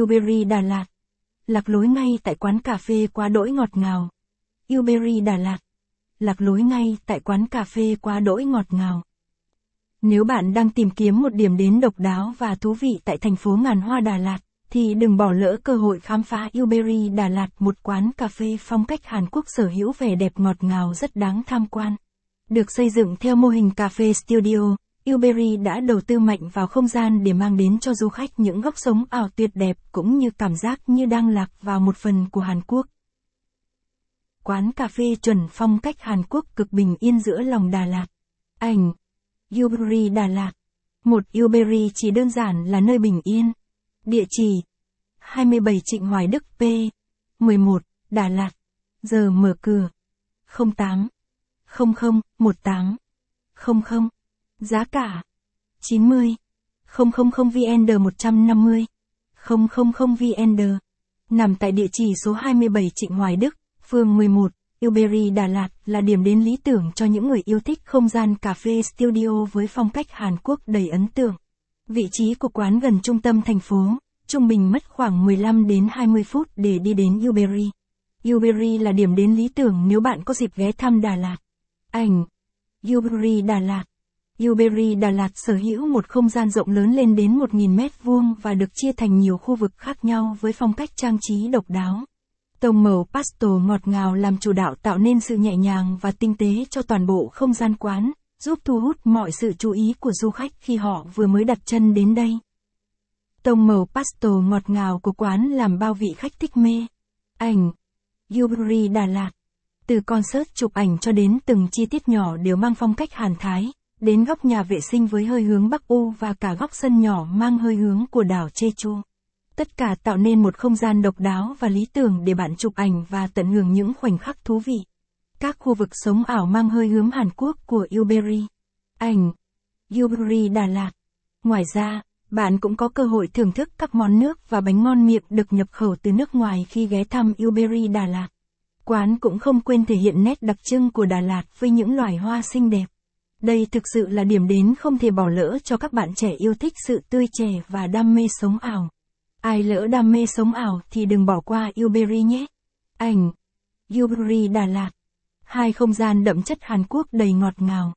Uberry Đà Lạt. Lạc lối ngay tại quán cà phê quá đỗi ngọt ngào. Uberry Đà Lạt. Lạc lối ngay tại quán cà phê quá đỗi ngọt ngào. Nếu bạn đang tìm kiếm một điểm đến độc đáo và thú vị tại thành phố ngàn hoa Đà Lạt, thì đừng bỏ lỡ cơ hội khám phá Uberry Đà Lạt, một quán cà phê phong cách Hàn Quốc sở hữu vẻ đẹp ngọt ngào rất đáng tham quan. Được xây dựng theo mô hình cà phê studio, Uberry đã đầu tư mạnh vào không gian để mang đến cho du khách những góc sống ảo tuyệt đẹp cũng như cảm giác như đang lạc vào một phần của Hàn Quốc. Quán cà phê chuẩn phong cách Hàn Quốc cực bình yên giữa lòng Đà Lạt. Ảnh Uberry Đà Lạt Một Uberry chỉ đơn giản là nơi bình yên. Địa chỉ 27 Trịnh Hoài Đức P 11 Đà Lạt Giờ mở cửa 08 00 18 00 Giá cả 90 000 VND 150 000 VND Nằm tại địa chỉ số 27 Trịnh Hoài Đức, phường 11, Uberry Đà Lạt là điểm đến lý tưởng cho những người yêu thích không gian cà phê studio với phong cách Hàn Quốc đầy ấn tượng. Vị trí của quán gần trung tâm thành phố, trung bình mất khoảng 15 đến 20 phút để đi đến Uberry. Uberry là điểm đến lý tưởng nếu bạn có dịp ghé thăm Đà Lạt. Ảnh Uberry Đà Lạt Uberi Đà Lạt sở hữu một không gian rộng lớn lên đến 1.000 mét vuông và được chia thành nhiều khu vực khác nhau với phong cách trang trí độc đáo. Tông màu pastel ngọt ngào làm chủ đạo tạo nên sự nhẹ nhàng và tinh tế cho toàn bộ không gian quán, giúp thu hút mọi sự chú ý của du khách khi họ vừa mới đặt chân đến đây. Tông màu pastel ngọt ngào của quán làm bao vị khách thích mê. Ảnh Uberi Đà Lạt Từ concert chụp ảnh cho đến từng chi tiết nhỏ đều mang phong cách hàn thái đến góc nhà vệ sinh với hơi hướng Bắc U và cả góc sân nhỏ mang hơi hướng của đảo Jeju. Tất cả tạo nên một không gian độc đáo và lý tưởng để bạn chụp ảnh và tận hưởng những khoảnh khắc thú vị. Các khu vực sống ảo mang hơi hướng Hàn Quốc của Uberi. Ảnh Uberi Đà Lạt. Ngoài ra, bạn cũng có cơ hội thưởng thức các món nước và bánh ngon miệng được nhập khẩu từ nước ngoài khi ghé thăm Uberi Đà Lạt. Quán cũng không quên thể hiện nét đặc trưng của Đà Lạt với những loài hoa xinh đẹp. Đây thực sự là điểm đến không thể bỏ lỡ cho các bạn trẻ yêu thích sự tươi trẻ và đam mê sống ảo. Ai lỡ đam mê sống ảo thì đừng bỏ qua Uberry nhé. Ảnh Uberry Đà Lạt Hai không gian đậm chất Hàn Quốc đầy ngọt ngào.